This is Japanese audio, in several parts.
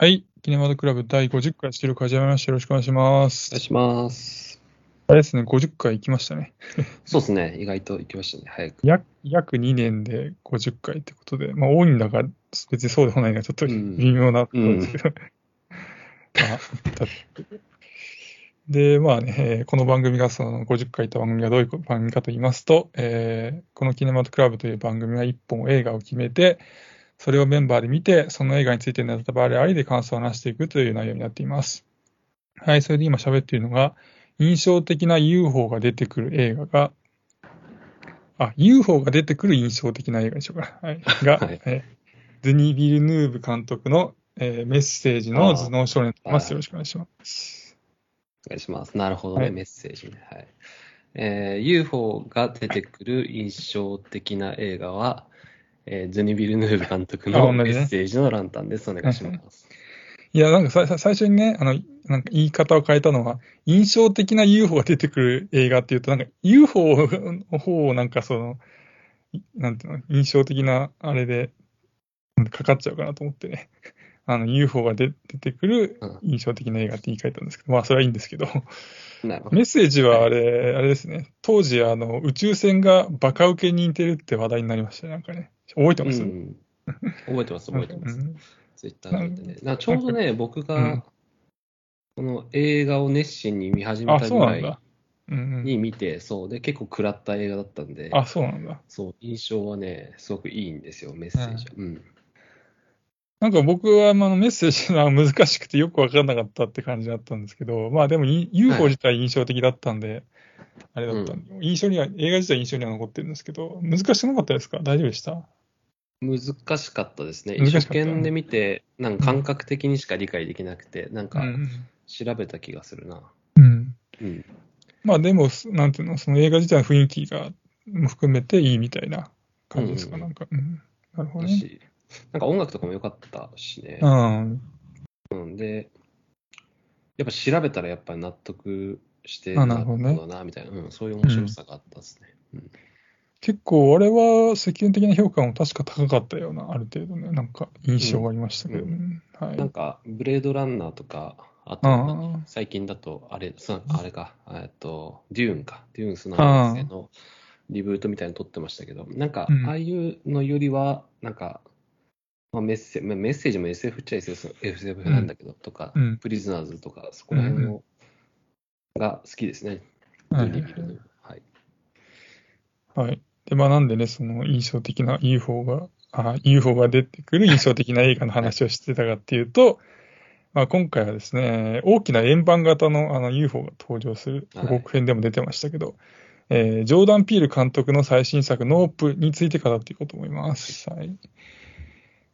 はい。キネマトクラブ第50回収録始めました。よろしくお願いします。お願いします。あれですね、50回行きましたね。そうですね。意外と行きましたね。早く。約約2年で50回ってことで、まあ多いんだか別にそうでもないがちょっとうん微妙なところですけど。まあだで、まあね、えーこの番組がその50回という番組がどういう番組かと言いますと、えーこのキネマトクラブという番組は1本映画を決めて、それをメンバーで見て、その映画についてネタバレありで感想を話していくという内容になっています。はい、それで今喋っているのが、印象的な UFO が出てくる映画が、あ、UFO が出てくる印象的な映画でしょうか。はい。が、はいえードゥニ・ビルヌーブ監督の、えーメッセージの頭脳少年とます。よろしくお願いします。お願いします。なるほどね。はいメッセージね。はい。えー UFO が出てくる印象的な映画は、えーズニ・ビルヌーブ監督のメッセージのランタンです。お願いします。いや、なんかささ最初にね、あの、なんか言い方を変えたのは、印象的な UFO が出てくる映画っていうと、なんか UFO の方をなんかその、いなんていうの、印象的なあれで、かかっちゃうかなと思ってね。あの、UFO が出出てくるうん印象的な映画って言い換えたんですけど、まあ、それはいいんですけど、なるほど。メッセージはあれ、あれですね、当時、あの、宇宙船がバカ受けに似てるって話題になりましたね、なんかね。覚えてます、うん、覚えてます、覚えてます。うんツイッターでね。ちょうどね、僕うんが、この映画を熱心に見始めあ、たぐらいそうなんだ。うんうんに見て、そう。で、結構食らった映画だったんで、あ、そうなんだ。そう、印象はね、すごくいいんですよ、メッセージは。うん。なんか僕はあのメッセージが難しくてよくわからなかったって感じだったんですけど、まあでもい UFO 自体印象的だったんで、あれだったんで、印象には、映画自体印象には残ってるんですけど、難しくなかったですか？大丈夫でした？難しかったですね。一生懸で見て、なんか感覚的にしか理解できなくて、なんかうん。調べた気がするな。うん。うん。まあでも、なんていうの、その映画自体の雰囲気がも含めていいみたいな感じですか、うんなんか。うん。なるほどね。なんか音楽とかも良かったしね。うん。うん。で、やっぱ調べたらやっぱり納得して、あなるほどな、みたいな、うん、そういう面白さがあったですね。うん。結構、あれは世間的な評価も確か高かったような、ある程度ね、なんか印象がありましたけど、うねはい。なんか、ブレードランナーとか、あと、最近だと、あれ、そあれか、えっと、デューンか、デューンスの先生のリブートみたいに撮ってましたけど、なんか、うん。ああいうのよりは、なんか、まあ、メッセまあメッセージも SF っちゃ SF, SF なんだけど、とか、うん。プリズナーズとか、そこら辺の、が好きですね、はいはい。はい。で、まあなんでね、その印象的な UFO が、あ UFO が出てくる 印象的な映画の話をしてたかっていうと、まあ今回はですね、大きな円盤型のあの UFO が登場する予告編でも出てましたけど、えージョーダン・ピール監督の最新作、ノープについて語っていこうと思います。はい。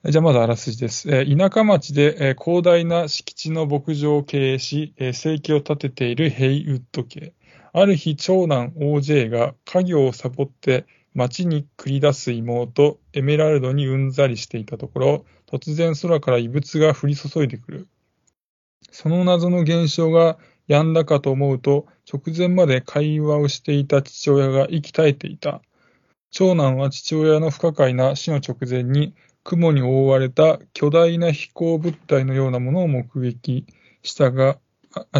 じゃあまずあらすじです。えー田舎町で、えー広大な敷地の牧場を経営し、えー生計を立てているヘイウッド家。ある日、長男 OJ が家業をサボって町に繰り出す妹エメラルドにうんざりしていたところ、突然空から異物が降り注いでくる。その謎の現象が止んだかと思うと、直前まで会話をしていた父親が息絶えていた。長男は父親の不可解な死の直前に雲に覆われた巨大な飛行物体のようなものを目撃したが、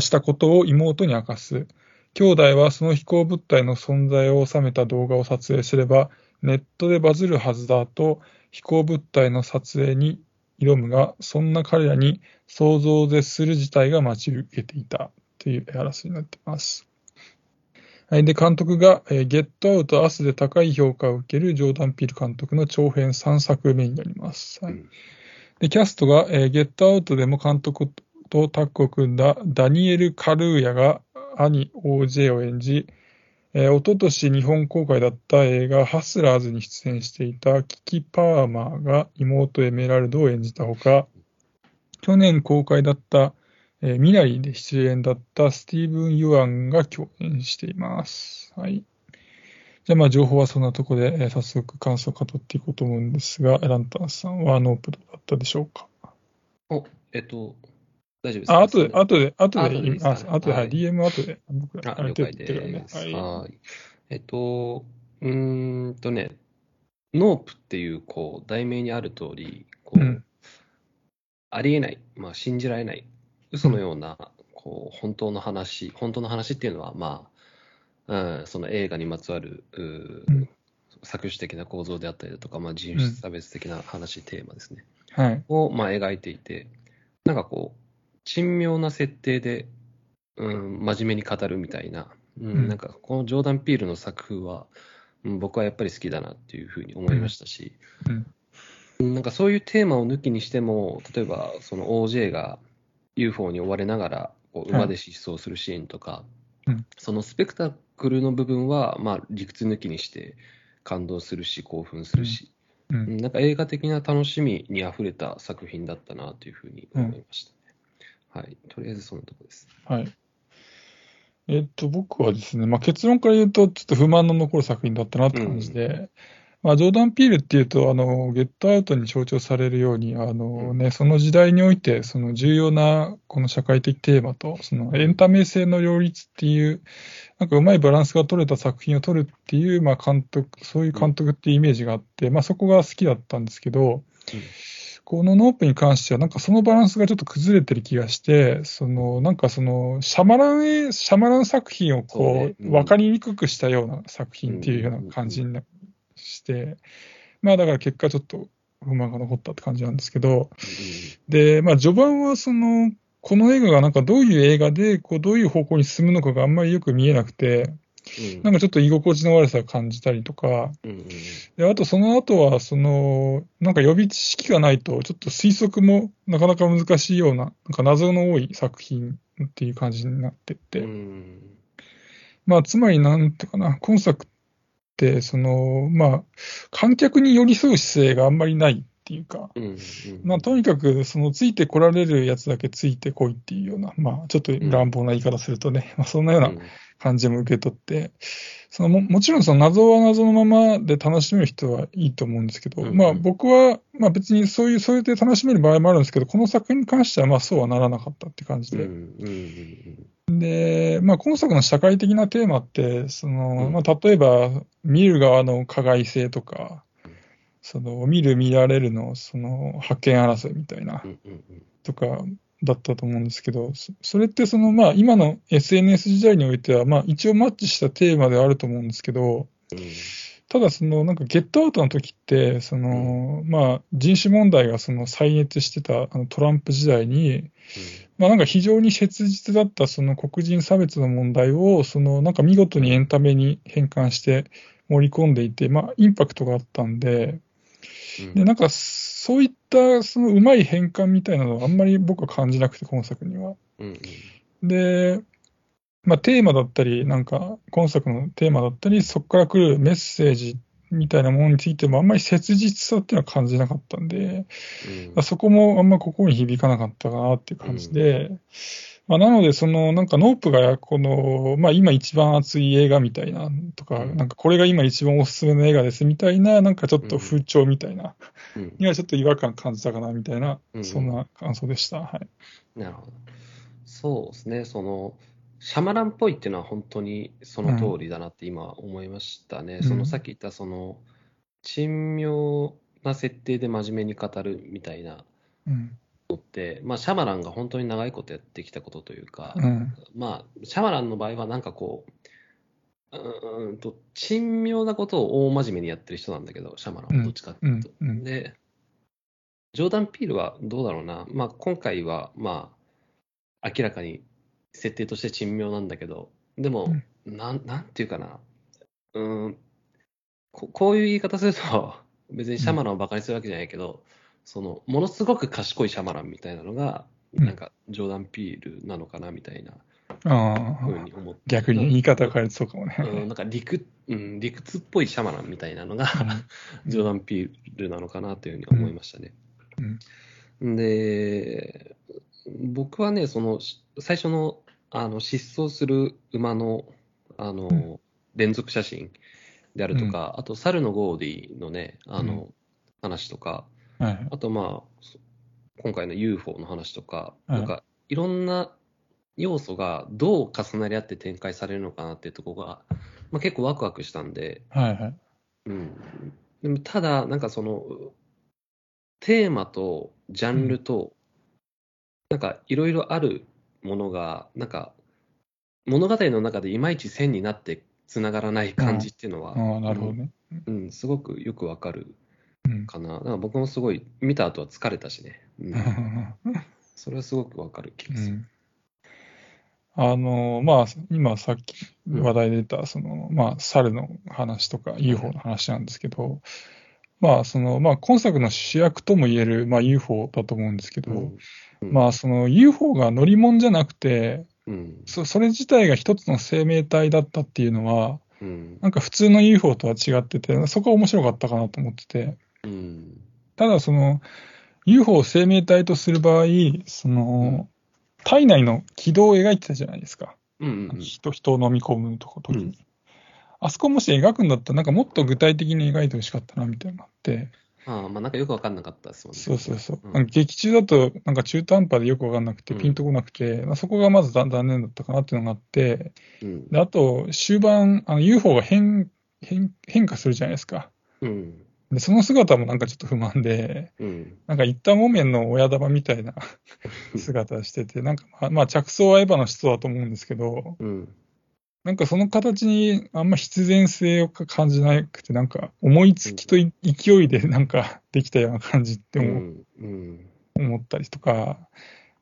したことを妹に明かす。兄弟はその飛行物体の存在を収めた動画を撮影すれば、ネットでバズるはずだと飛行物体の撮影に挑むが、そんな彼らに想像を絶する事態が待ち受けていたというあらすじになっています。はい。で、監督が、えーゲットアウト、アスで高い評価を受けるジョーダン・ピール監督の長編3作目になります。はいうんで、キャストが、えーゲットアウトでも監督とタッグを組んだダニエル・カルーヤが兄 OJ を演じ、えー、おととし日本公開だった映画ハスラーズに出演していたキキ・パーマーが妹エメラルドを演じたほか、去年公開だった、えーミナリで出演だったスティーブン・ユアンが共演しています。はい。じゃあまあ情報はそんなとこで、えー早速感想を語っていこうと思うんですが、ランタンさんはノープどうだったでしょうか？お、えっと、大丈夫ですかあ、後で、後で、後で、後でいいで後で、は、はいい DM 後で、あ、了解で。す。はい。はい。えっと、うーんとね、ノープっていう、こう、題名にある通り、こう、うんありえない、まあ、信じられない、嘘のような、こう、本当の話、本当の話っていうのは、まあ、うん、その映画にまつわる、ううん作詞的な構造であったりだとか、まあ、人種差別的な話、テーマですね。はい。を、まあ、描いていて、なんかこう、珍妙な設定で、うん、真面目に語るみたいな、うんうん。なんかこのジョーダン・ピールの作風は、うん、僕はやっぱり好きだなっていうふうに思いましたし、うん。うん。なんかそういうテーマを抜きにしても、例えばその OJ が UFO に追われながらこう馬で疾走するシーンとか、うん。そのスペクタクルの部分は、まあ、理屈抜きにして感動するし、興奮するし、う。うん。ん。なんか映画的な楽しみにあふれた作品だったなというふうに思いました。ね。はい。とりあえずそのとこです。はい。えっと、僕はですね、まあ、結論から言うと、ちょっと不満の残る作品だったなって感じで、まあ、ジョーダン・ピールっていうと、あの、ゲットアウトに象徴されるように、あのね、その時代において、その重要な、この社会的テーマと、そのエンタメ性の両立っていう、なんかうまいバランスが取れた作品を撮るっていう、まあ、監督、そういう監督っていうイメージがあって、まあ、そこが好きだったんですけど、このノープに関しては、なんかそのバランスがちょっと崩れてる気がして、その、なんかその、シャマランへ、シャマラン作品をこね。うん。う、わかりにくくしたような作品っていうような感じになして、まあだから結果ちょっと不満が残ったって感じなんですけど、で、まあ序盤はその、この映画がなんかどういう映画で、こう、どういう方向に進むのかがあんまりよく見えなくて、うん。なんかちょっと居心地の悪さを感じたりとか、うん。うんで、あとその後は、その、なんか予備知識がないと、ちょっと推測もなかなか難しいような、なんか謎の多い作品っていう感じになってって、うん。まあ、つまりなんていうかな、今作って、その、まあ、観客に寄り添う姿勢があんまりないっていうか、うんうん。まあ、とにかく、その、ついてこられるやつだけついてこいっていうような、まあ、ちょっと乱暴な言い方するとね、まあ、そんなような感じも受け取って、そのももちろんその謎は謎のままで楽しめる人はいいと思うんですけど、うんまあ僕は、まあ別にそういう、そういうで楽しめる場合もあるんですけど、この作品に関してはまあそうはならなかったって感じうんうで。ん。で、まあ今作の社会的なテーマって、その、うん。まあ例えば見る側の加害性とか、その見る見られるの、その発見争いみたいなとかだったと思うんですけど、そそれってそのまあ今の SNS 時代においてはまあ一応マッチしたテーマではあると思うんですけど、ただそのなんかゲットアウトの時って、そのまあ人種問題がその再熱してたあのトランプ時代に、まあなんか非常に切実だったその黒人差別の問題を、そのなんか見事にエンタメに変換して盛り込んでいて、まあインパクトがあったんで、うんで、なんか、そういった、そのうまい変換みたいなのはあんまり僕は感じなくて、今作には。うんで、まあ、テーマだったり、なんか、今作のテーマだったり、そこから来るメッセージみたいなものについても、あんまり切実さっていうのは感じなかったんで、そこもあんま心に響かなかったかなっていう感じで、まあ、なので、その、なんか、ノープが、この、まあ、今一番熱い映画みたいな、とか、うんなんか、これが今一番おすすめの映画ですみたいな、なんかちょっと風潮みたいな、うん にはちょっと違和感感じたかな、みたいな、うんそんな感想でした。はい。なるほど。そうですね、その、シャマランっぽいっていうのは本当にその通りだなって今思いましたね。うんそのさっき言ったその、珍妙な設定で真面目に語るみたいなうん。のって、まあシャマランが本当に長いことやってきたことというか、うん。まあ、シャマランの場合はなんかこう、うーんと、珍妙なことを大真面目にやってる人なんだけど、シャマランはどっちかっていうと。うん。うん。で、ジョーダン・ピールはどうだろうな、まあ今回はまあ、明らかに設定として珍妙なんだけど、でも、なん、なんていうかな、うーんこ、こういう言い方すると、別にシャマランをバカにするわけじゃないけど、その、ものすごく賢いシャマランみたいなのが、うん。なんか、ジョーダン・ピールなのかなみたいなああふうに思って。逆に言い方変えるとそうかもね。うん、なんか理屈、うん、理屈っぽいシャマランみたいなのが、ジョーダン・ピールなのかなというふうに思いましたね。で、僕はね、その、し最初の、あの、失踪する馬の、あの、うん。連続写真であるとか、あと、猿のゴーディのね、あの、話とか、はい。あと、まあ、そ今回の UFO の話とか、はいなんか、いろんな要素がどう重なり合って展開されるのかなっていうところが、まあ、結構ワクワクしたんで、はいはい。うん。でもただ、なんかその、テーマとジャンルとなんかいろいろあるものが、なんか物語の中でいまいち線になってつながらない感じっていうのは、ああ、なるほどね。うん、すごくよくわかるうん。かな。だから僕もすごい見た後は疲れたしね。うん、それはすごくわかる気がする。うんあの、まあ、今さっき話題で出た、その、まあ、猿の話とか UFO の話なんですけど、まあ、その、まあ、今作の主役とも言える、まあ、UFO だと思うんですけど、うんうんまあ、その UFO が乗り物じゃなくて、うんそそれ自体が一つの生命体だったっていうのは、うんなんか普通の UFO とは違ってて、そこは面白かったかなと思ってて、うんただその UFO を生命体とする場合、その体内の軌道を描いてたじゃないですか。うんうん人人を飲み込むとこ時に。うんあそこもし描くんだったら、なんかもっと具体的に描いてほしかったなみたいなのって、ああまあなんかよくわかんなかったですもんね。そうそうそう。うんなんか劇中だと、なんか中途半端でよくわかんなくて、うんピンとこなくて、まあそこがまず残残念だったかなっていうのがあって、うんであと、終盤、あの UFO が変変変化するじゃないですか。うんで、その姿もなんかちょっと不満で、うん。なんか一旦木綿の親玉みたいな 姿してて、なんかまあ、まあ着想はエヴァの人だと思うんですけど、うん。なんかその形にあんま必然性を感じなくて、なんか思いつきとい勢いでなんかできたような感じってう思,、ん。うん。思ったりとか、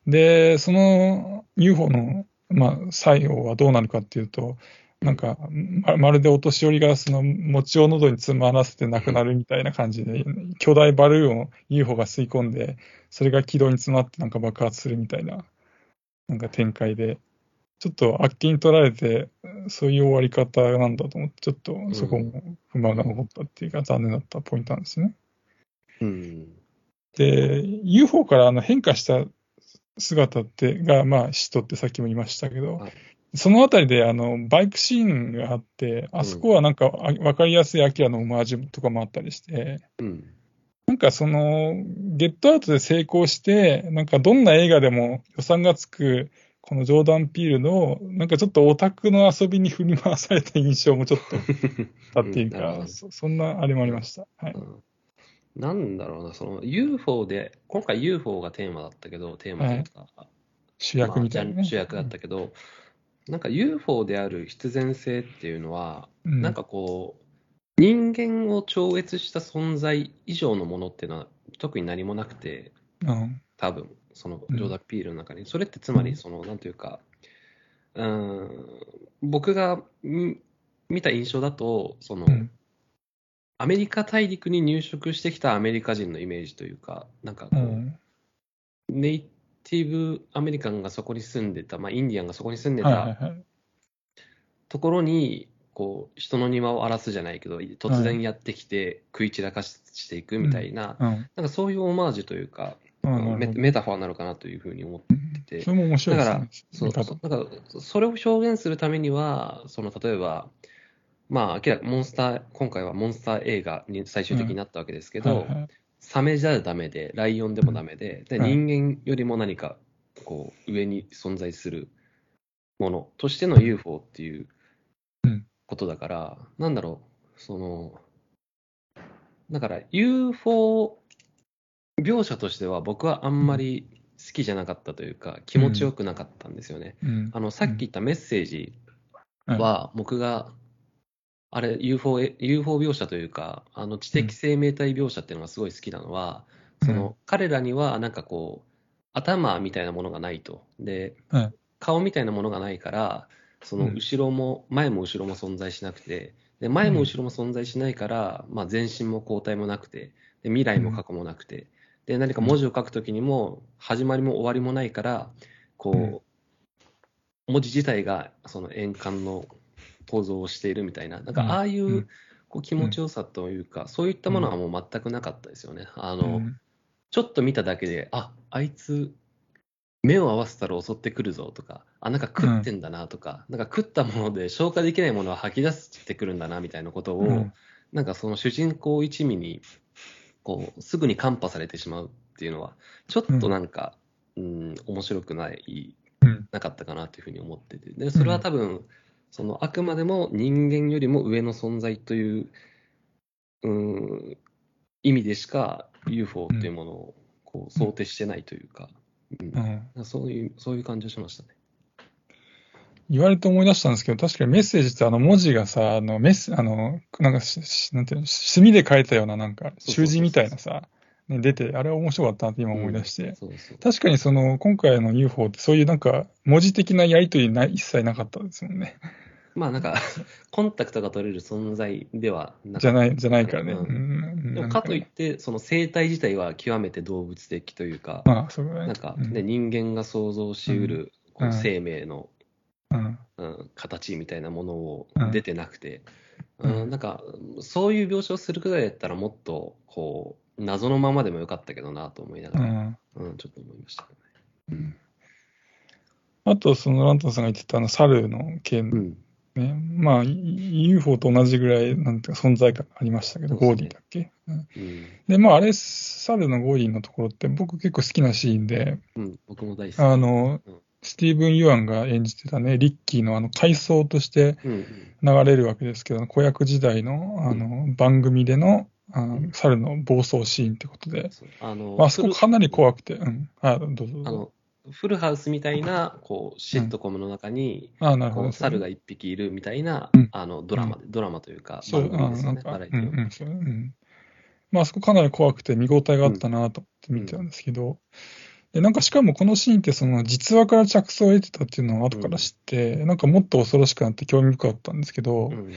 で、その UFO の、まあ、作用はどうなるかっていうと、なんかままるでお年寄りがその餅を喉に詰まらせて亡くなるみたいな感じで、巨大バルーンを UFO が吸い込んで、それが軌道に詰まってなんか爆発するみたいな、なんか展開で、ちょっとあっけに取られて、そういう終わり方なんだと思って、ちょっとそこも不満が残ったっていうか、残念だったポイントなんですね。うん。で、UFO からあの変化した姿ってが、まあ、使徒ってさっきも言いましたけど、はいそのあたりであのバイクシーンがあって、あそこはなんかあわかりやすいアキラのオマージュとかもあったりして、うん。なんかその、ゲットアウトで成功して、なんかどんな映画でも予算がつく、このジョーダン・ピールの、なんかちょっとオタクの遊びに振り回された印象もちょっと あっていうか、そそんなあれもありました。はい。うん。なんだろうな、その UFO で、今回 UFO がテーマだったけど、テーマというか、主役みたいな、ね。まあ主役だったけど、なんか UFO である必然性っていうのは、うん。なんかこう、人間を超越した存在以上のものっていうのは特に何もなくて、うん。多分そのうん。ジョーダン・ピールの中に、それってつまり、その、なんていうか、うーん、僕が見見た印象だと、その、うん。アメリカ大陸に入植してきたアメリカ人のイメージというか、なんかこう、うん。ネイティブアメリカンがそこに住んでた、まあ、インディアンがそこに住んでたはい。ところに、こう、人の庭を荒らすじゃないけど、突然やってきて食い散らかしていくみたいな、うん。なんかそういうオマージュというか、メメタファーなのかなというふうに思ってて。それも面白いですね。そう見方そう。だからそれを表現するためには、その例えば、まあ、明らかモンスター、今回はモンスター映画に最終的になったわけですけど、サメじゃダメで、ライオンでもダメで、ではい。人間よりも何かこう上に存在するものとしての UFO っていううん。ことだから、なんだろう、その、だから UFO 描写としては僕はあんまり好きじゃなかったというか、気持ちよくなかったんですよね。うん。あのさっき言ったメッセージは、僕が、あれ UFO、UFO 描写というか、あの知的生命体描写っていうのがすごい好きなのは、うん。その彼らにはなんかこう、頭みたいなものがないと。で、はい。顔みたいなものがないから、そのうん。後ろも、前も後ろも存在しなくて、で前も後ろも存在しないから、まあ、前進も後退もなくてで、未来も過去もなくて、で何か文字を書くときにも、始まりも終わりもないから、こう、文字自体がその円環の構造をしているみたいな、なんかああいううん。こう気持ちよさというか、そういったものはもう全くなかったですよね。あの、うん。ちょっと見ただけで、ああいつ、目を合わせたら襲ってくるぞとか、あ、なんか食ってんだなとか、なんか食ったもので消化できないものは吐き出してくるんだなみたいなことを、うん。なんかその主人公一味に、こう、すぐにカンパされてしまうっていうのは、ちょっとなんか、うん、面白くない、うん。なかったかなというふうに思ってて、で、それは多分、そのあくまでも人間よりも上の存在という、うん、意味でしか UFO っていうものをこう想定してないというか、うんうん。そういう、そういう感じがしましたね。言われて思い出したんですけど、確かにメッセージってあの文字がさ、あのメッセ、あの、なんかし、しなんていうの、墨で書いたようななんか、習字みたいなさ、ね、出て、あれ面白かったなって今思い出して。そうそう。確かにその、今回の UFO ってそういうなんか、文字的なやりとりな一切なかったですもんね。まあなんか、コンタクトが取れる存在ではなじゃない、じゃないからね。うんうんでもかといって、その生態自体は極めて動物的というか、まあ、そうだね。なんか、うんね、人間が想像しうるこの生命の、うん。うん、形みたいなものをうん出てなくて、ううんんなんか、そういう描写をするくらいだったら、もっと、こう、謎のままでもよかったけどなと思いながら、うん。うん、ちょっと思いましたけどね。あと、そのランタンさんが言ってたあの、猿の件うん。ね。まあ、い UFO と同じぐらい、なんていうか、存在感ありましたけど、ゴーディだっけ、うんうん。で、まあ、あれ、猿のゴーディのところって僕結構好きなシーンで、うん、僕も大好き。あのうん、スティーブン・ユアンが演じてたね、リッキーのあの、回想として。流れるわけですけど、子役時代の、あの、番組での、あの猿の暴走シーンってことで、あの、まああそこかなりい。怖くて、うん。あ、どうぞどうぞ。フルハウスみたいな、こう、シットコムの中に、あなるほど。こう猿が一匹いるみたいな、うん。あの、ドラマで、ドラマというか、そう、ですよね、バラエティの。うん。まあ、あそこかなり怖くて見応えがあったなと思って見てたんですけど、で、なんかしかもこのシーンってその実話から着想を得てたっていうのを後から知って、なんかもっと恐ろしくなって興味深かったんですけど、うん。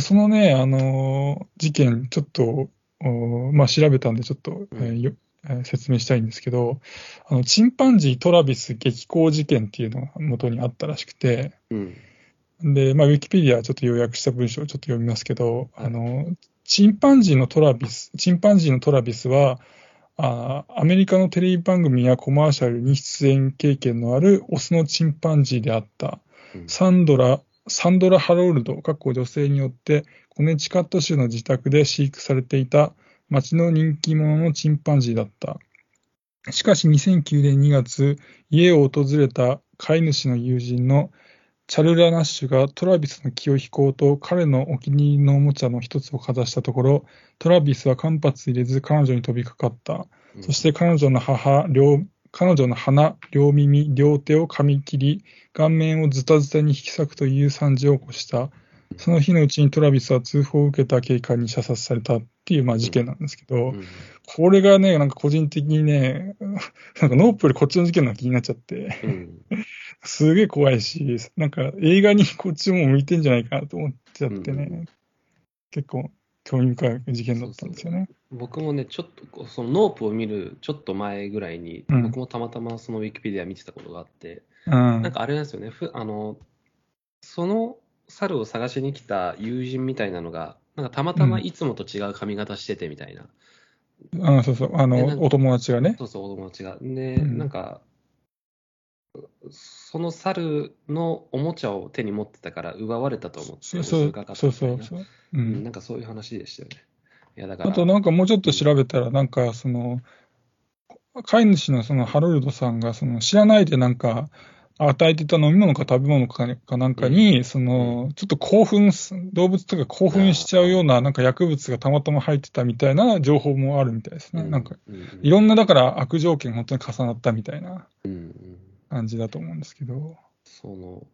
そのね、あのー事件、ちょっと、おまあ、調べたんで、ちょっと、えーよえー説明したいんですけど、あの、チンパンジートラビス激高事件っていうのが元にあったらしくて、うん。で、まあ、ウィキペディアちょっと要約した文章をちょっと読みますけど、はい。あの、チンパンジーのトラビス、チンパンジーのトラビスは、あアメリカのテレビ番組やコマーシャルに出演経験のあるオスのチンパンジーであった、うん。サンドラ、サンドラ・ハロルド、過去女性によって、コネチカット州の自宅で飼育されていた町の人気者のチンパンジーだった。しかし2009年2月、家を訪れた飼い主の友人のチャルラ・ナッシュがトラビスの気を引こうと彼のお気に入りのおもちゃの一つをかざしたところ、トラビスは間髪入れず彼女に飛びかかった。うんそして彼女の母、両、彼女の鼻、両耳、両手を噛み切り、顔面をズタズタに引き裂くという惨事を起こした。その日のうちにトラビスは通報を受けた警官に射殺されたっていう、まあ、事件なんですけど、うんこれがね、なんか個人的にね、なんかノープよりこっちの事件の気になっちゃって、うん。すげえ怖いし、なんか映画にこっちも向いてんじゃないかなと思っちゃってね、うん結構興味深い事件だったんですよね。僕もね、ちょっとそのノープを見るちょっと前ぐらいに、うん。僕もたまたまそのウィキペディア見てたことがあって、うん。なんかあれなんですよね、ふあの、その猿を探しに来た友人みたいなのが、なんかたまたまいつもと違う髪型しててみたいな。あそうそう、あの、お友達がね。そうそう、お友達が。で、うんなんか、その猿のおもちゃを手に持ってたから奪われたと思ってそうそうそうそうそう。ううんんなんかそういう話でしたよね。いや、だから、あとなんかもうちょっと調べたら、なんかその、飼い主のそのハロルドさんが、その知らないでなんか、与えてた飲み物か食べ物かかなんかに、その、ちょっと興奮す、動物とか興奮しちゃうような、なんか薬物がたまたま入ってたみたいな情報もあるみたいですね。なんか、うん、うんいろんな、だから悪条件本当に重なったみたいなうん。うん。感じだと思うんですけど。その、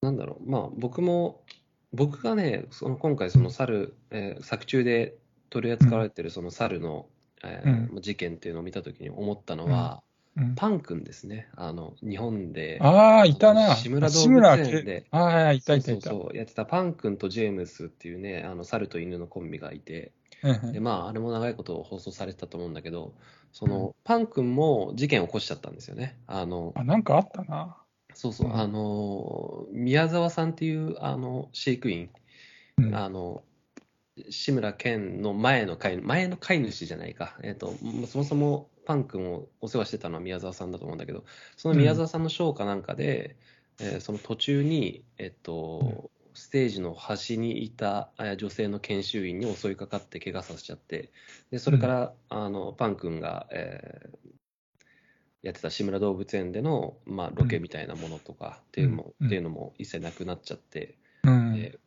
なんだろう、まあ僕も、僕がね、その今回その猿、えー作中で取り扱われてるその猿の、えー事件っていうのを見たときに思ったのは、うん、パン君ですね。あの、日本で、ああ、いたな。志村動志物園でああ、いたいたいた。そうやってたパン君とジェームスっていうね、あの猿と犬のコンビがいて、うんでまあ、あれも長いこと放送されてたと思うんだけど、その、パン君も事件を起こしちゃったんですよね。あの、あ、なんかあったな。そうそう、うんあの、宮沢さんっていう、あの、飼育員、うんあの、志村けんの前の飼い、前の飼い主じゃないか。えっ、と、そもそもパン君をお世話してたのは宮沢さんだと思うんだけど、その宮沢さんのショーかなんかで、えーその途中に、えっ、と、ステージの端にいたえー女性の研修員に襲いかかって怪我させちゃって、でそれから、あのパン君が、えーやってた志村動物園での、まあ、ロケみたいなものとかっていうのも,、うん。っていうのも一切なくなっちゃって、うん。で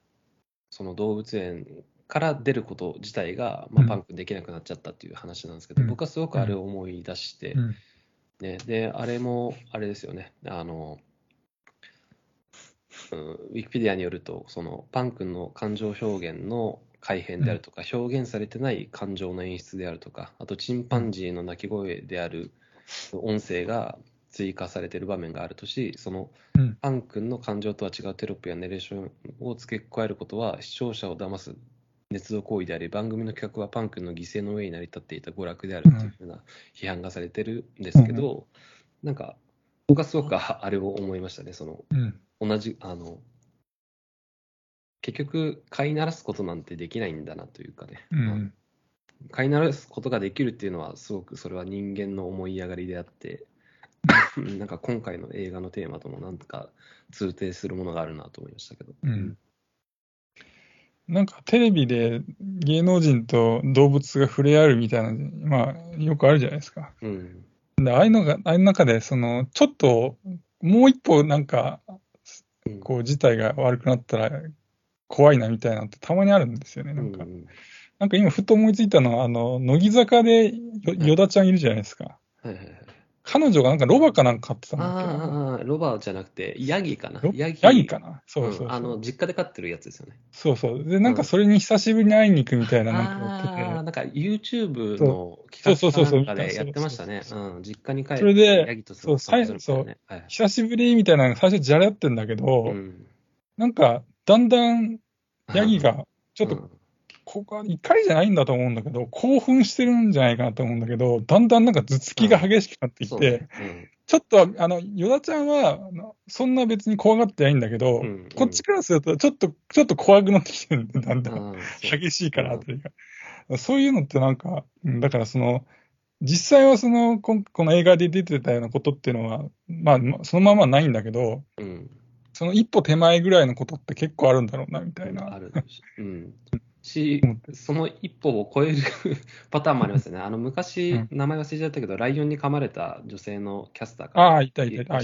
その動物園から出ること自体が、まあ、うんパン君できなくなっちゃったっていう話なんですけど、うん僕はすごくあれを思い出して、うんね、で、あれも、あれですよね。あの、うん、ウィキペディアによると、そのパン君の感情表現の改変であるとか、表現されてない感情の演出であるとか、あとチンパンジーの鳴き声である音声が追加されている場面があるとし、そのうん。パン君の感情とは違うテロップやネレーションを付け加えることは、視聴者を騙す捏造行為であり、番組の企画はパン君の犠牲の上に成り立っていた娯楽であるというふうな批判がされてるんですけど、なんか、僕はすごくああれを思いましたね、そのうん。同じ、あの、結局、飼いならすことなんてできないんだなというかね、うん。飼いならすことができるっていうのは、すごくそれは人間の思い上がりであって、なんか今回の映画のテーマともなんか通底するものがあるなと思いましたけど。うん。なんかテレビで芸能人と動物が触れ合うみたいな、まあ、よくあるじゃないですか。うん。で、ああいうのが、ああいう中で、その、ちょっと、もう一歩なんか、うんこう、事態が悪くなったら怖いなみたいなのってたまにあるんですよね。なんかう、んなんか今ふと思いついたのは、あの、乃木坂でよヨダちゃんいるじゃないですか。はいはいはい。彼女がなんかロバかなんか飼ってたんだっけあな。ーあー、ロバじゃなくて、ヤギかな。ロヤギヤギかな？そうそうそう。んあの、実家で飼ってるやつですよね。そうそう。で、なんかそれに久しぶりに会いに行くみたいな、なんかああ、やってなんか YouTube そうの企そうそうそう画かなんかでやってましたね。うん、実家に帰って、それでヤギとそう散歩するみたいなね。はいて、久しぶりみたいなのが最初じゃれ合ってんだけど、うんなんか、だんだんヤギが、ちょっとうんここは怒りじゃないんだと思うんだけど、興奮してるんじゃないかなと思うんだけど、だんだんなんか頭突きが激しくなっていそうて、ねちょっと、あの、ヨダちゃんは、そんな別に怖がってないんだけど、うんうんこっちからすると、ちょっと、ちょっと怖くなってきてるんで、だんだん。激しいからうんというか。そういうのってなんか、うんだからその、実際はその、この映画で出てたようなことっていうのは、まあ、まあそのままないんだけど、うんその一歩手前ぐらいのことって結構あるんだろうな、みたいな。あるし、うん。しその一歩を超える パターンもありますよね。あの、昔、うん。名前忘れちゃったけど、ライオンに噛まれた女性のキャスターか。ああ、いたいたいた、あ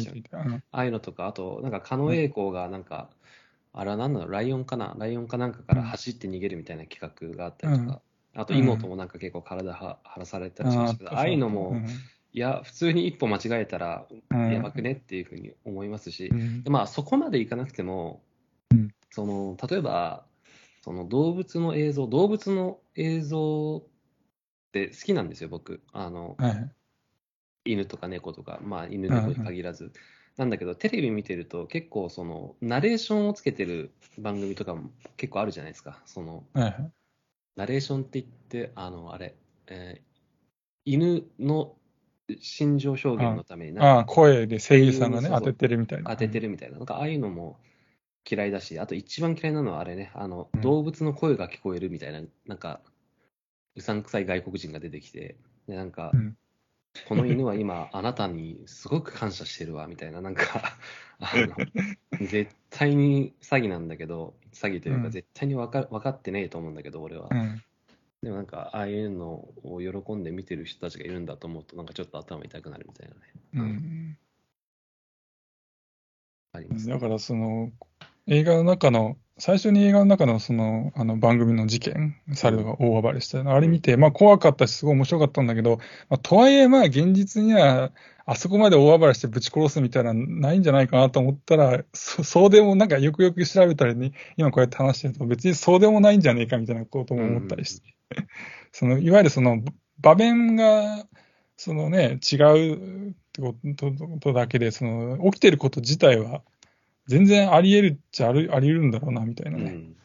あ、い。うのとか、あと、なんか、狩野英孝が、なんか、あれは何なの？ライオンかな？ライオンかなんかから走って逃げるみたいな企画があったりとか、あと、妹もなんか結構体は張らされたりしましたけど、あああいうのも、うん。いや、普通に一歩間違えたら、うん。やばくねっていうふうに思いますし、まあ、そこまでいかなくても、うん。その例えばその動物の映像、動物の映像って好きなんですよ、僕。あのはい。犬とか猫とか、まあ、犬猫に限らず。なんだけど、テレビ見てると、結構その、ナレーションをつけてる番組とかも結構あるじゃないですか。そのはい。ナレーションって言って、あの、あれ、えー犬の心情表現のためになああ、声で声優さんがね、当ててるみたいな。当ててるみたいな、なんかああいうのも嫌いだし、あと一番嫌いなのはあれね、あのうん動物の声が聞こえるみたいな、なんかうさんくさい外国人が出てきて、でなんか、うんこの犬は今、あなたにすごく感謝してるわみたいな、なんかあの、絶対に詐欺なんだけど、詐欺というか、うん絶対に分か分かってねえと思うんだけど、俺は。うん。でもなんか、ああいうのを喜んで見てる人たちがいるんだと思うと、なんかちょっと頭痛くなるみたいなね。うん。ありますねだからその映画の中の最初に映画の中のそのあの番組の事件、猿が大暴れしたの、あれ見て、まあ怖かったし、すごい面白かったんだけど、まあ、とはいえ、まあ現実には、あそこまで大暴れしてぶち殺すみたいなのないんじゃないかなと思ったら、そそうでもなんかよくよく調べたらね、今こうやって話してると、別にそうでもないんじゃねえかみたいなことも思ったりして、そのいわゆるその場面が、そのね、違うってことことだけで、その起きてること自体は、全然あり得るっちゃありあり得るんだろうな、みたいなね。うん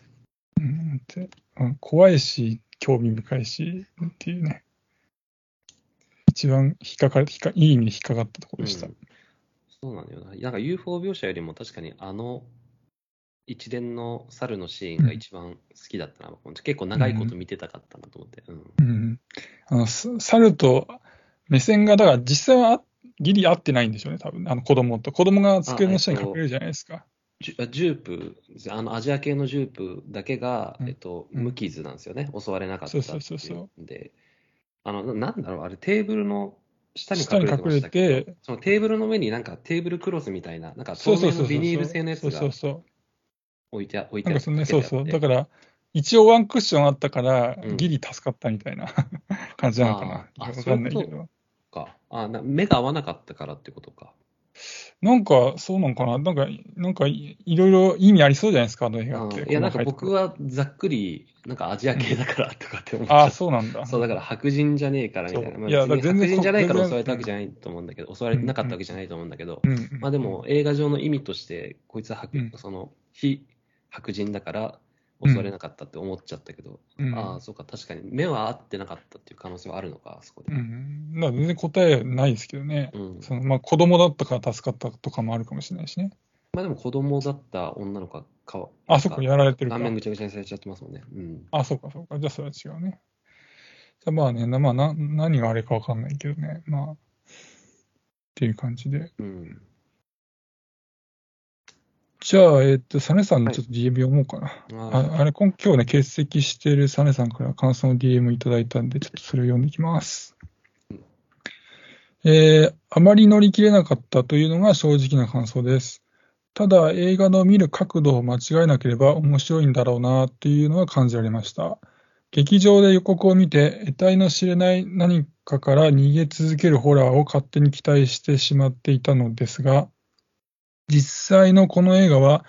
うんってうん怖いし、興味深いし、っていうね。一番引っかかれ、かいい意味で引っかかったところでした。うんそうなんだよな。なんか UFO 描写よりも確かにあの一連の猿のシーンが一番好きだったな。結構長いこと見てたかったなと思って。うん。うん。あの、す猿と目線が、だから実際はあギリ合ってないんでしょうね、多分。あの子供と。子供が机の下に隠れるじゃないですか。ジュジュープ、あのアジア系のジュープだけが、うんえっと、うん無傷なんですよね。襲われなかったっそうそうそうそうで、あの、ななんだろう、あれテーブルの下に隠れてましたけどそのテーブルの上になんかテーブルクロスみたいな、なんか透そうそうそうそう。明のビニール製のやつがそうそうそう。置いてあ置いてそのね、そうそう。だら、から、一応ワンクッションあったからう、んギリ助かったみたいな 感じなのかな。あーあわかんないけど。か。あな目が合わなかったからってことか。なんか、そうなんかななんか、なんかい、いろいろ意味ありそうじゃないですか、あの映画って。いや、なんか僕は。はざっくり、なんかアジア系だからとかって思っちゃああ、う。そうなんだ。そう、だから白人じゃねえからみたいな。いや全然白人じゃないから襲われたわけじゃないと思うんだけど、襲われてなかったわけじゃないと思うんだけど、うんうん。まあでも映画上の意味として、こいつは白、うんその、非白人だから襲われなかったって思っちゃったけど、うんああ、そうか、確かに目は合ってなかったっていう可能性はあるのか、そこで。うん。だから全然答えないですけどね。うんそのまあ、子供だったから助かったとかもあるかもしれないしね。まあでも子供だった女の子がかあ、そっか、やられてるか顔。面ぐちゃぐちゃにされちゃってますもんね。うん。あ、そうか、そうか。じゃあ、それは違うね。じゃあまあね、なまあな、何があれかわかんないけどね。まあ、っていう感じで。うん。じゃあ、えっと、サネさんのちょっと DM 読もうかな。あああれ、今今日ね、欠席してるサネさんから感想の DM いただいたんで、ちょっとそれを読んでいきます。えーあまり乗り切れなかったというのが正直な感想です。ただ、映画の見る角度を間違えなければ面白いんだろうなというのは感じられました。劇場で予告を見て、得体の知れない何かから逃げ続けるホラーを勝手に期待してしまっていたのですが、実際のこの映画は、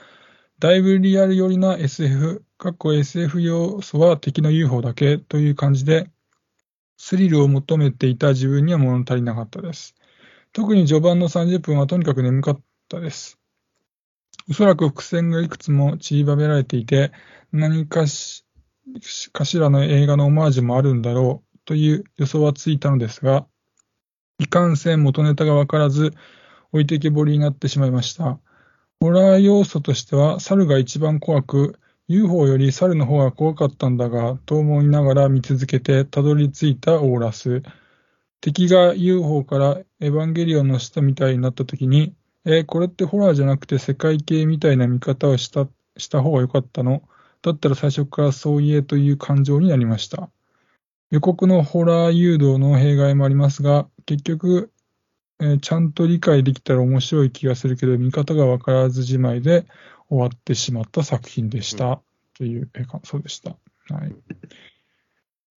だいぶリアル寄りな SF、かっこ SF 要素は敵の UFO だけという感じで、スリルを求めていた自分には物足りなかったです。特に序盤の30分はとにかく眠かったです。おそらく伏線がいくつも散りばめられていて、何かしかしらの映画のオマージュもあるんだろうという予想はついたのですが、いかんせん元ネタがわからず、置いてけぼりになってしまいました。ホラー要素としては、猿が一番怖く、UFO より猿の方が怖かったんだが、と思いながら見続けてたどり着いたオーラス。敵が UFO からエヴァンゲリオンの下みたいになった時に、えーこれってホラーじゃなくて世界系みたいな見方をしたした方が良かったの？だったら最初からそう言えという感情になりました。予告のホラー誘導の弊害もありますが、結局、えーちゃんと理解できたら面白い気がするけど、見方が分からずじまいで終わってしまった作品でした。というえー感想でした。はい。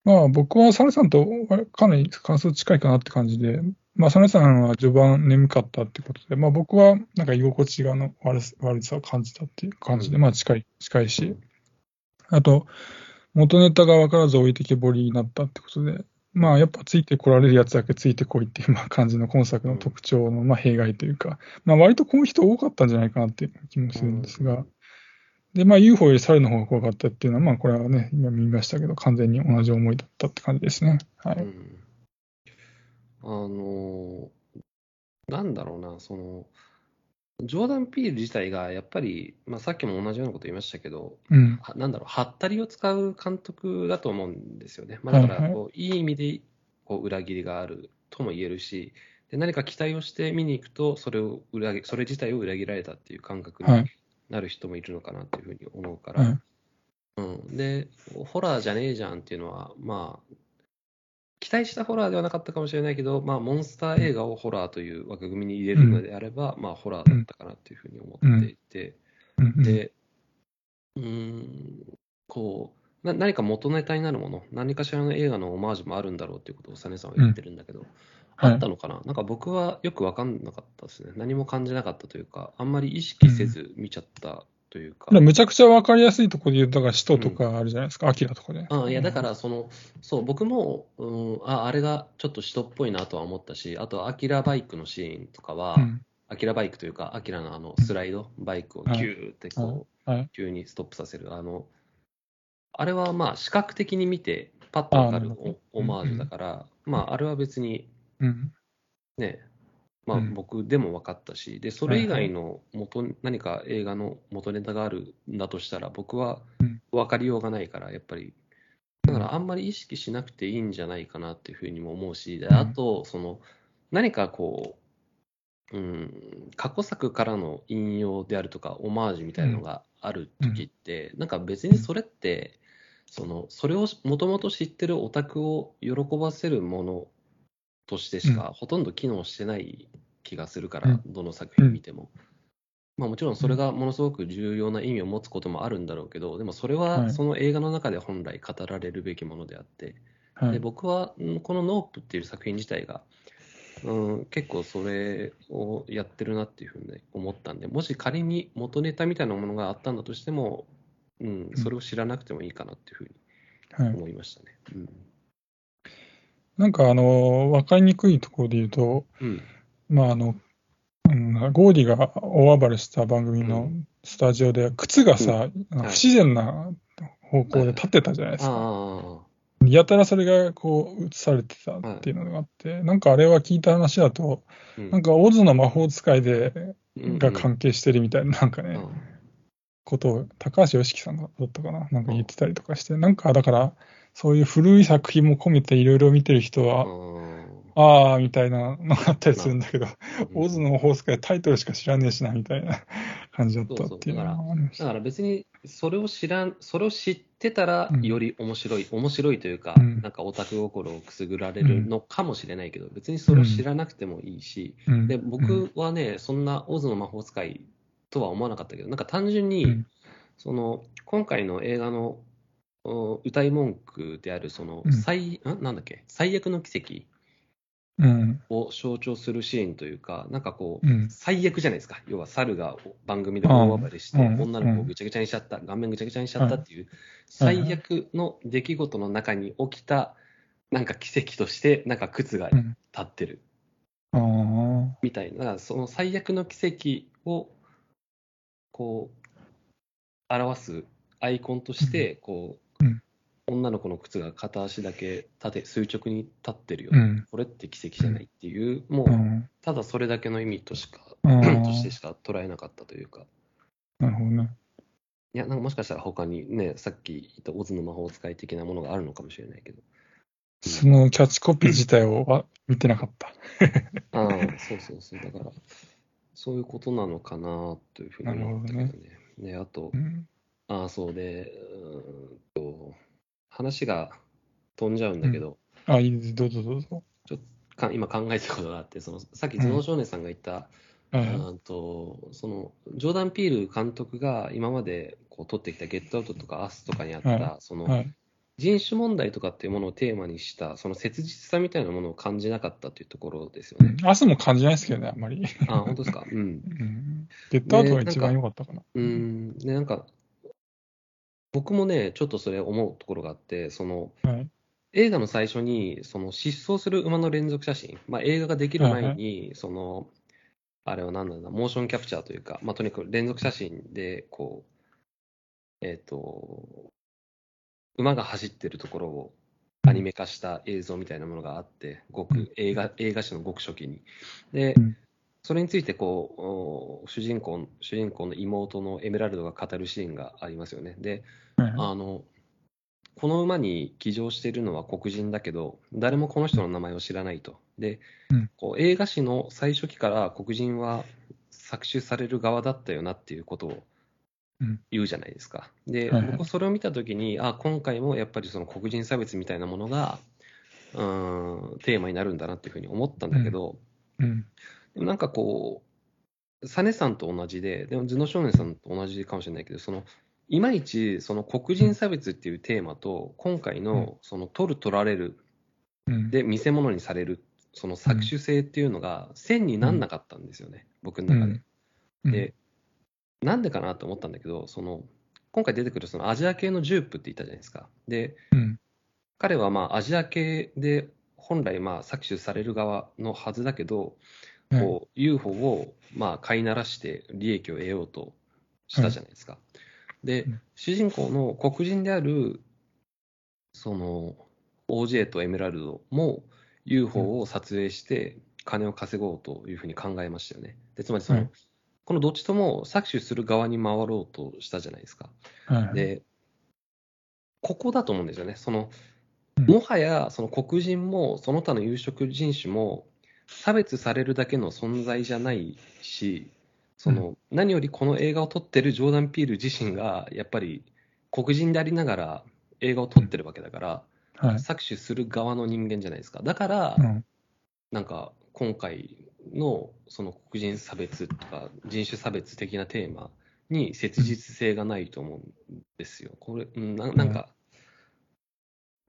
まあ僕はサネさんとかなり感想近いかなって感じで、まあサネさんは序盤眠かったってことで、まあ僕はなんか居心地がの悪さ悪さを感じたっていう感じで、うんまあ近い、近いし、あと、元ネタが分からず置いてけぼりになったってことで、まあやっぱついてこられるやつだけついてこいっていうまあ感じの今作の特徴のまあ弊害というか、まあ割とこの人多かったんじゃないかなっていう気もするんですが、で、まあ UFO より猿の方が怖かったっていうのは、まあこれはね、今見ましたけど、完全に同じ思いだったって感じですね。はい。うんあのーなんだろうな、その、ジョーダン・ピール自体がやっぱり、まあ、さっきも同じようなこと言いましたけど、うん。はなんだろう、はったりを使う監督だと思うんですよね。まあ、だからこう、いい意味でこう裏切りがあるとも言えるし、で何か期待をして見に行くと、それを裏切それ自体を裏切られたっていう感覚にはい。なる人もいるのかなっていうふうに思うから、はい。うん、で、ホラーじゃねえじゃんっていうのは、まあ、期待したホラーではなかったかもしれないけど、まあ、モンスター映画をホラーという枠組みに入れるのであれば、まあ、ホラーだったかなっていうふうに思っていて、うん。うん、で、うーん、こうな、何か元ネタになるもの、何かしらの映画のオマージュもあるんだろうっていうことをサネさんは言ってるんだけど、はい。あったのかな？なんか僕はよく分かんなかったですね。何も感じなかったというか、あんまり意識せず見ちゃったというか。むちゃくちゃわかりやすいところで言うと、だから使徒とかあるじゃないですか、アキラとかで。あいやだからその、そう、僕も、うん、ああれがちょっと使徒っぽいなとは思ったし、あと、アキラバイクのシーンとかは、うん。アキラバイクというか、アキラのあのスライド、バイクをギューってこう、はい。急にストップさせる、あの、あれはまあ、視覚的に見て、パッとわかるオオマージュだから、まあ、あれは別にうん。ね、まあ、うん。僕でも分かったし、で、それ以外の元、何か映画の元ネタがあるんだとしたら、僕はうん。分かりようがないから、やっぱり、だからあんまり意識しなくていいんじゃないかなっていうふうにも思うし、でうん。あと、その、何かこう、うん、過去作からの引用であるとか、オマージュみたいなのがある時って、なんか別にそれって、その、それをもともと知ってるオタクを喜ばせるものとしてしかほとんど機能してない気がするから、うんどの作品見ても。まあもちろんそれがものすごく重要な意味を持つこともあるんだろうけど、でもそれははいその映画の中で本来語られるべきものであって、はい。で僕はんこのノープっていう作品自体が、うん、結構それをやってるなっていうふうに思ったんで、もし仮に元ネタみたいなものがあったんだとしても、うん、それを知らなくてもいいかなっていうふうにはい。思いましたね。うん。なんかあの、わかりにくいところで言うと、うん。まああの、うん、ゴーディが大暴れした番組うのスタジオで、靴がさ、はい。不自然な方向で立ってたじゃないですか。あやたらそれがこう映されてたっていうのがあって、なんかあれは聞いた話だと、あ、うん。なんかオズの魔法使いで、うん。が関係してるみたいな、なんかね、うん。ことを高橋良樹さんがだったかな、なんか言ってたりとかして、なんかだから、そういう古い作品も込めていろいろ見てる人は、ああ、みたいなのがあったりするんだけど、オズの魔法使いタイトルしか知らねえしな、みたいな感じだったっていうのがありました。だから別にそれを知らん、それを知ってたらうんより面白い、面白いというか、うん。なんかオタク心をくすぐられるのかもしれないけど、別にそれを知らなくてもいいし、うん。で僕はね、そんなオズの魔法使いとは思わなかったけど、なんか単純に、うん。その今回の映画のお歌い文句である、そのうん。なんだっけ、最悪の奇跡うん、を象徴するシーンというか、なんかこう、うん、最悪じゃないですか。要は猿が番組で大暴れして、うん。女の子をぐちゃぐちゃにしちゃった、顔面ぐちゃぐちゃにしちゃったっていう、最悪の出来事の中に起きた、なんか奇跡として、なんか靴が立うん。ってる。みたいな、だからその最悪の奇跡を、こう、表すアイコンとして、こう、うん女の子の靴が片足だけ縦、垂直に立ってるよ。うん、これって奇跡じゃないっていう、もう、うん。ただそれだけの意味としか、うんとしてしか捉えなかったというか。なるほどね。いや、なんかもしかしたら他にね、さっき言ったオズの魔法使い的なものがあるのかもしれないけど。そのキャッチコピー自体をは見てなかった。ああ、そうそうそう。だから、そういうことなのかなというふうに思ったけどね。なるねあとう、ん、ああ、そうで、うーんと、話が飛んじゃうんだけど、あ、いいです。どうぞどうぞ。か今考えたことがあって、そのさっき頭脳少年さんが言った。うんとそのジョーダン・ピール監督が今までこう撮ってきたゲットアウトとかアスとかにあった、はそのはい。人種問題とかっていうものをテーマにしたその切実さみたいなものを感じなかったというところですよね。明日も感じないですけどね、あんまり。あ本当ですか？うん。うん。ゲットアウトが一番良かったかな。うん。で、なんか、僕もね、ちょっとそれ思うところがあって、そのはい。映画の最初にその疾走する馬の連続写真、まあ、映画ができる前に、そのあれは何なんだ、モーションキャプチャーというか、まあ、とにかく連続写真で、こう、えっ、と、馬が走ってるところをアニメ化した映像みたいなものがあって、ごうんく映画映画史のごく初期に。でうん、それについてこう、お主人公主人公の妹のエメラルドが語るシーンがありますよね。で、はいあの、この馬に騎乗しているのは黒人だけど、誰もこの人の名前を知らないと。で、うんこう映画史の最初期から黒人は搾取される側だったよなっていうことをうん言うじゃないですか。で、はいはい僕それを見たときに、あ、今回もやっぱりその黒人差別みたいなものが、うーん、テーマになるんだなっていうふうに思ったんだけど、うん。でもなんかこう、サネさんと同じで、でも頭脳少年さんと同じかもしれないけど、そのいまいちその黒人差別っていうテーマと、今回のその取る、取られる、うん。で見せ物にされる、その搾取性っていうのが線になんなかったんですよね、僕の中で。うん、で、なんでかなと思ったんだけど、その今回出てくるそのアジア系のジュープって言ったじゃないですか。で、うん。彼はまあアジア系で本来まあ搾取される側のはずだけど、はいこう UFO をまあ飼いならして利益を得ようとしたじゃないですか。でうん、主人公の黒人であるその OJ とエメラルドも UFO を撮影して金を稼ごうというふうに考えましたよね。でつまりその、はいこのどっちとも搾取する側に回ろうとしたじゃないですか。はい。で、ここだと思うんですよね。そのうんもはやその黒人もその他の有色人種も差別されるだけの存在じゃないし、その何よりこの映画を撮ってるジョーダン・ピール自身がやっぱり黒人でありながら映画を撮ってるわけだから、はい。搾取する側の人間じゃないですか。だから、うん。なんか今回のその黒人差別とか人種差別的なテーマに切実性がないと思うんですよ。これ、うん、ななんか、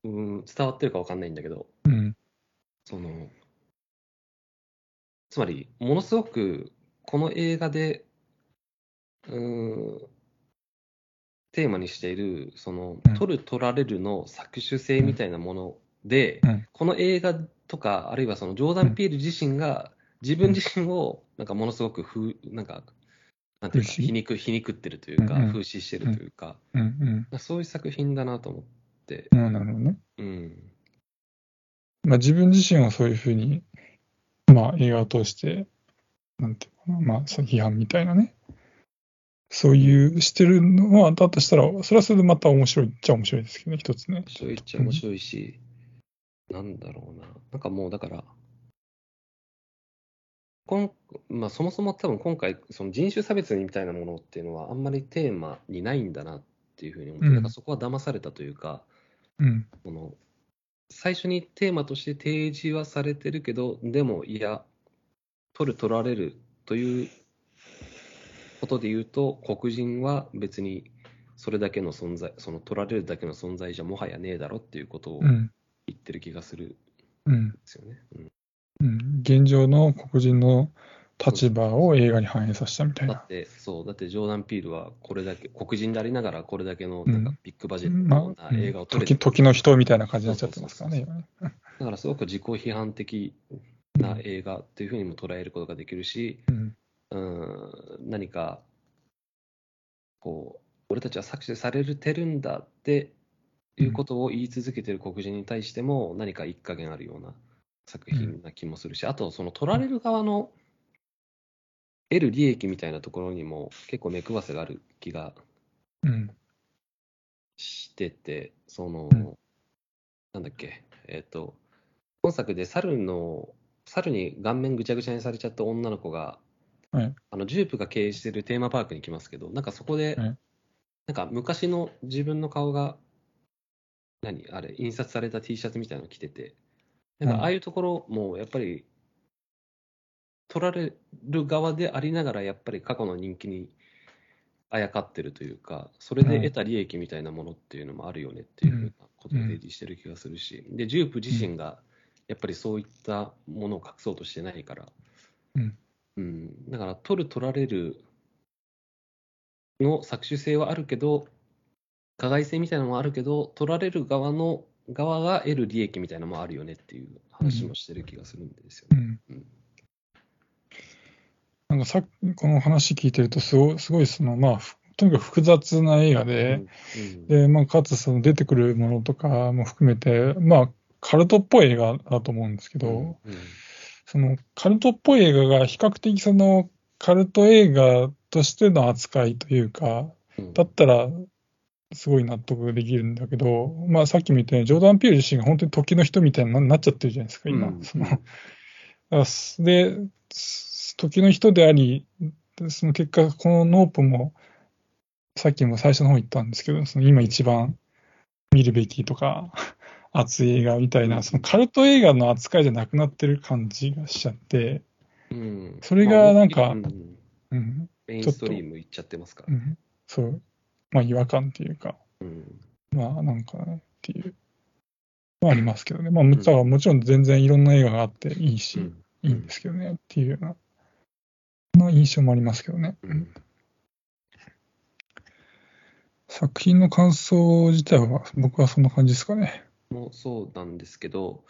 うん、伝わってるかわかんないんだけど、うん。その、つまり、ものすごくこの映画で、うーん、テーマにしている、そのうん、取る、取られるの搾取性みたいなもので、うん。この映画とか、あるいはそのジョーダン・ピール自身が、自分自身を、なんかものすごくふ、なんか、なんていうか、皮肉、皮肉ってるというか、風刺してるというか、うん。そういう作品だなと思って、うん。うん、なるほどね。うん。まあ自分自身はそういうふうに、まあ映画を通して、なんていうかな、まあ批判みたいなね。そういうしてるのは、だとしたら、それはそれでまた面白いっちゃ面白いですけどね、一つね。そう言っちゃ面白いし、なんだろうな。なんかもうだから、こんまあ、そもそも多分今回、その人種差別みたいなものっていうのはあんまりテーマにないんだなっていうふうに思って、うんかそこは騙されたというか、うん。この最初にテーマとして提示はされてるけど、でもいや、取る、取られるということで言うと、黒人は別にそれだけの存在、その取られるだけの存在じゃもはやねえだろっていうことをうん。言ってる気がするん。ですよね。うんうん。現状の黒人の立場を映画に反映させたみたいな。だって、そう、だってジョーダン・ピールはこれだけ、黒人でありながらこれだけのうんなんかビッグバジェッまトあ、な映画を撮れて時時の人みたいな感じになっちゃってますからね。だからすごく自己批判的な映画っていうふうにも捉えることができるし、うん。うん、何か、こう、俺たちは搾取されてるんだっていうことを言い続けてる黒人に対しても、何か一加減あるような作品な気もするし、あと、その取られる側の得る利益みたいなところにも結構目配せがある気がうん。してて、その、うん。なんだっけ、えっ、と、今作で猿の、猿に顔面ぐちゃぐちゃにされちゃった女の子が、はい。あのジュープが経営してるテーマパークに来ますけど、なんかそこで、はい。なんか昔の自分の顔が、何あれ、印刷された T シャツみたいなの着てて、なんかうんああいうところもやっぱり、取られる側でありながら、やっぱり過去の人気にあやかってるというか、それで得た利益みたいなものっていうのもあるよねっていうふうなことを提示してる気がするし、で、ジュープ自身がやっぱりそういったものを隠そうとしてないから、うん。うん、だから取る、取られるの搾取性はあるけど、加害性みたいなのもあるけど、取られる側の側が得る利益みたいなのもあるよねっていう話もしてる気がするんですよね。うん。うんなんかさこの話聞いてるとすごい、すごいその、まあ、ふとにかく複雑な映画で、うんで、まあ、かつその出てくるものとかも含めて、まあ、カルトっぽい映画だと思うんですけど、うんそのカルトっぽい映画が比較的そのカルト映画としての扱いというか、うん。だったらすごい納得できるんだけど、まあさっきみたいにジョーダン・ピール自身が本当に時の人みたいになっちゃってるじゃないですか、今。うん。そので、す時の人であり、その結果、このノープも、さっきも最初の方言ったんですけど、その今一番見るべきとか、熱い映画みたいな、そのカルト映画の扱いじゃなくなってる感じがしちゃって、うん。それがなんかまあうん。うん、メインストリーム行っちゃってますから。うん、そう、まあ違和感っていうか、うん。まあなんかね、っていう、まあありますけどね。まあもだからもちろん全然いろんな映画があっていいし、うん。いいんですけどね、っていうような、まあ印象もありますけどね。うん作品の感想自体は僕はそんな感じですかね。もそうなんですけど、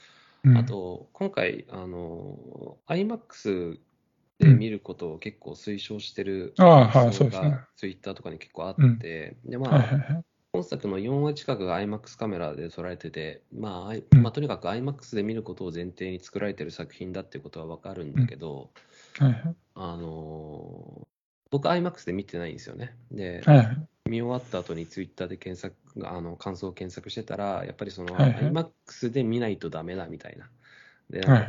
うん、あと、今回、あの、IMAX で見ることを結構推奨してるああはい感想そうですね。がツイッターとかに結構あって、で、まあ。本作の4割近くが IMAX カメラで撮られてて、まあ、まあ、とにかく IMAX で見ることを前提に作られてる作品だっていうことはわかるんだけど、はいはいあの、僕 IMAX で見てないんですよね。で、はいはい。見終わった後にツイッターで検索、あの感想を検索してたら、やっぱりその、はいはい IMAX で見ないとダメだみたいな。で、は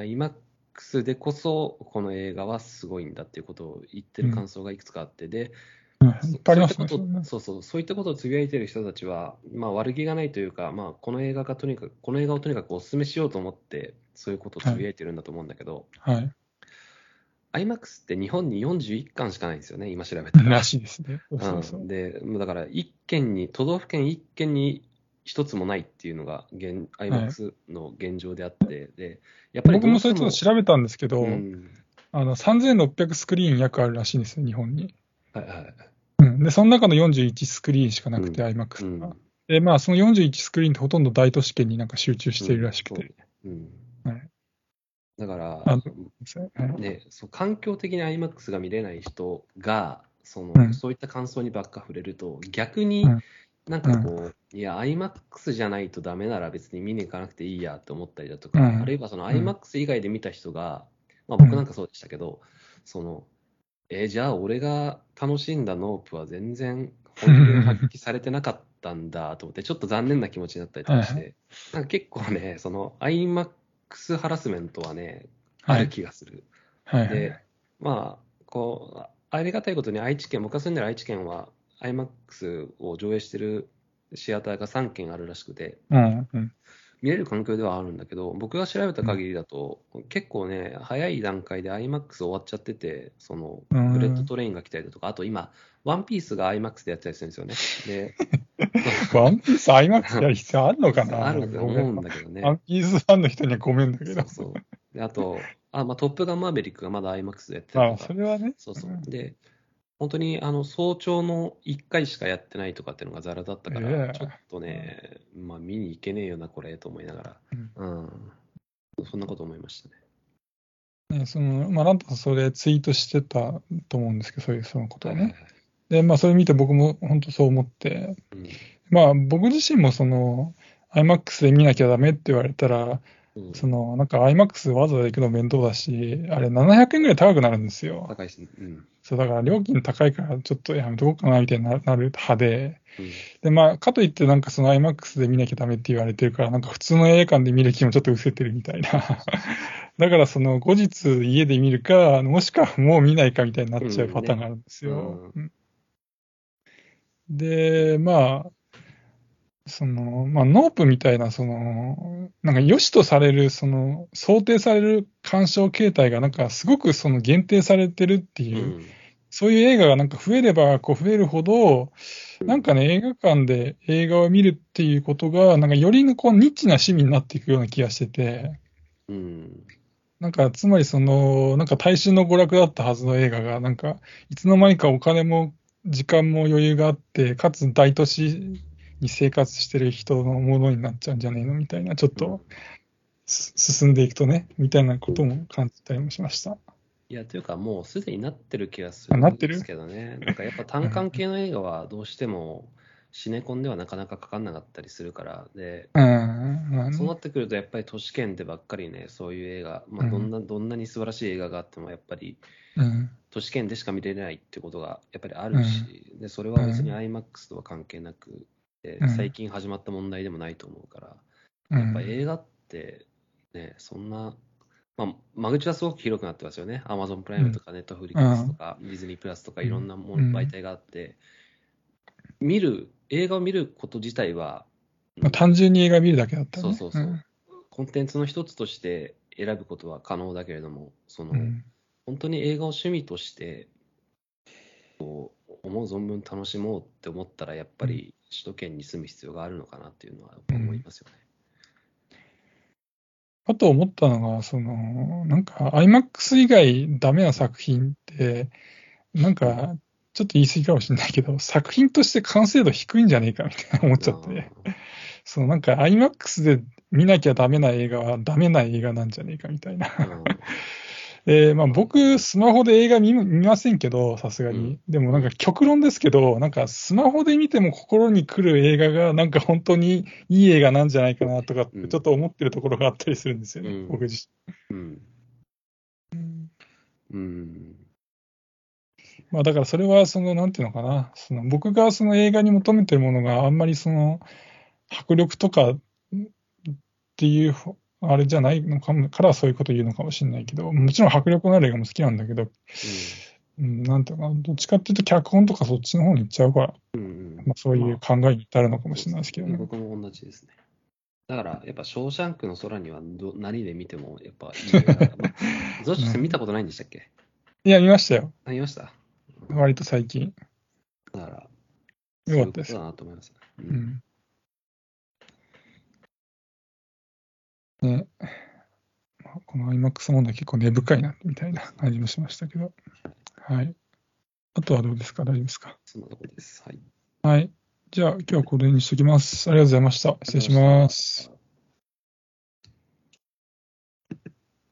い IMAX でこそ、この映画はすごいんだっていうことを言ってる感想がいくつかあって、で、うん。そういったことねそうそう、そういったことをつぶやいてる人たちは、まあ、悪気がないというか、まあ、この映画がとにかく、この映画をとにかくお勧めしようと思って、そういうことをつぶやいてるんだと思うんだけど、はい。IMAX って日本に41巻しかないんですよね、今調べたら。らしいですね。そうそうそううん、で、もうだから、一県に、都道府県一県に一つもないっていうのが現、IMAX の現状であって、で、やっぱり僕もそれちょっと調べたんですけど、うんあの、3600スクリーン約あるらしいんですよ、日本に。はいはい。うん。で、その中の41スクリーンしかなくて、う IMAX が。うん。で、まあ、その41スクリーンってほとんど大都市圏になんか集中しているらしくて。うん。はいだから、ね、そう環境的に IMAX が見れない人がその、うん。そういった感想にばっか触れると、逆にうん。なんかこう、いや、IMAX じゃないとダメなら別に見に行かなくていいやって思ったりだとか、うん。あるいはそのん。IMAX 以外で見た人が、まあ、僕なんかそうでしたけど、そのえーじゃあ俺が楽しんだノープは全然本領発揮されてなかったんだと思って、ちょっと残念な気持ちになったりとかしはて、なんか結構ね、その IMAX ハラスメントはね、はい。ある気がする。はいはいで、まあ、こう、ありがたいことに愛知県、僕が住んでる愛知県は IMAX を上映してるシアターが3軒あるらしくて、うんうん見れる環境ではあるんだけど、僕が調べた限りだと、結構ね、早い段階で IMAX 終わっちゃってて、その、うんブレッドトレインが来たりだとか、あと今、ワンピースが IMAX でやってたりするんですよね。で、ワンピース IMAX やる必要あるのかな？あると思うんだけどね。ワンピースファンの人にはごめんだけど。そうそう。で、あと、あ、まあ、トップガンマーベリックがまだ IMAX でやってたかそれはね。そうそう。で、本当にあの早朝の1回しかやってないとかっていうのがザラだったかえら、えちょっとね、まあ見に行けねえよな、これと思いながら、うん、そんなこと思いましたね。ね、その、まあ、なんとそれツイートしてたと思うんですけど、そういうそのことはね。はいはいはい。で、まあ、それ見て僕も本当そう思って、うん。まあ、僕自身もその、IMAX で見なきゃダメって言われたら、うんその、なんか IMAX わざわざ行くの面倒だし、あれ700円ぐらい高くなるんですよ。高いですね。うんそう、だから料金高いからちょっとやめとこうかなみたいにななる派で、うんで、まあ、かといってなんかその IMAX で見なきゃダメって言われてるから、なんか普通の映画館で見る気もちょっと失せてるみたいな。だからその後日家で見るか、もしくはもう見ないかみたいになっちゃうパターンがあるんですよ。うんで、まあ、その、まあ、ノープみたいな、その、なんか良しとされる、その、想定される鑑賞形態がなんかすごくその限定されてるってういう、ん。そういう映画がなんか増えればこう増えるほど、なんかね、映画館で映画を見るっていうことが、なんかよりのこうニッチな趣味になっていくような気がしてて、うん。なんかつまりその、なんか大衆の娯楽だったはずの映画が、なんかいつの間にかお金も時間も余裕があって、かつ大都市に生活してる人のものになっちゃうんじゃねえのみたいな、ちょっとす進んでいくとね、みたいなことも感じたりもしました。いや、というか、もうすでになってる気がするんってるですけどね。なんかやっぱ単館系の映画はどうしてもシネコンではなかなかかかんなかったりするから、で、うん、そうなってくると、やっぱり都市圏でばっかりね、そういう映画、まあ、どんな、どんなに素晴らしい映画があっても、やっぱりうん、都市圏でしか見れないってことがやっぱりあるし、でそれは別に IMAX とは関係なく、でうん。最近始まった問題でもないと思うから、うん。やっぱ映画って、ね、そんな、まあ、間口はすごく広くなってますよね。Amazon プライムとか Netflix とか、ディズニープラスとかいろんなものうん。媒体があって、見る、映画を見ること自体は、まあ、単純に映画見るだけだったらね。そうそうそう。コンテンツの一つとして選ぶことは可能だけれども、その、うん。本当に映画を趣味として、こう思う存分楽しもうって思ったら、やっぱり首都圏に住む必要があるのかなっていうのは思いますよね。あと思ったのが、その、なんか IMAX 以外ダメな作品って、なんか、ちょっと言い過ぎかもしれないけど、作品として完成度低いんじゃねえかみたいな思っちゃって、そのなんか IMAX で見なきゃダメな映画はダメな映画なんじゃねえかみたいな。うんえーまあ、僕、スマホで映画見見ませんけど、さすがに。うん。でもなんか極論ですけど、なんかスマホで見ても心に来る映画がなんか本当にいい映画なんじゃないかなとかちょっと思ってるところがあったりするんですよね、うん。僕自うん。身。うん。まあだからそれはその、なんていうのかな、その僕がその映画に求めてるものがあんまりその迫力とかっていうあれじゃないのかも、からそういうこと言うのかもしれないけど、もちろん迫力のある映画も好きなんだけど、うん、なんていうのかな、どっちかっていうと脚本とかそっちの方に行っちゃうから、うんうんまあ、そういう考えに至るのかもしれないですけどね。僕も同じですね。だから、やっぱ、ショーシャンクの空にはど何で見ても、やっぱいいゾッシさん見たことないんでしたっけ？いや、見ましたよ。あ見ました？割と最近。だから、よかったですそうだなと思いますね。うう。ん。ね。まあ、この IMAX 問題結構根深いな、みたいな感じもしましたけど。はい。あとはどうですか？大丈夫ですか？そんなところです。はい。はい。じゃあ、今日はこれにしときます。ありがとうございました。失礼します。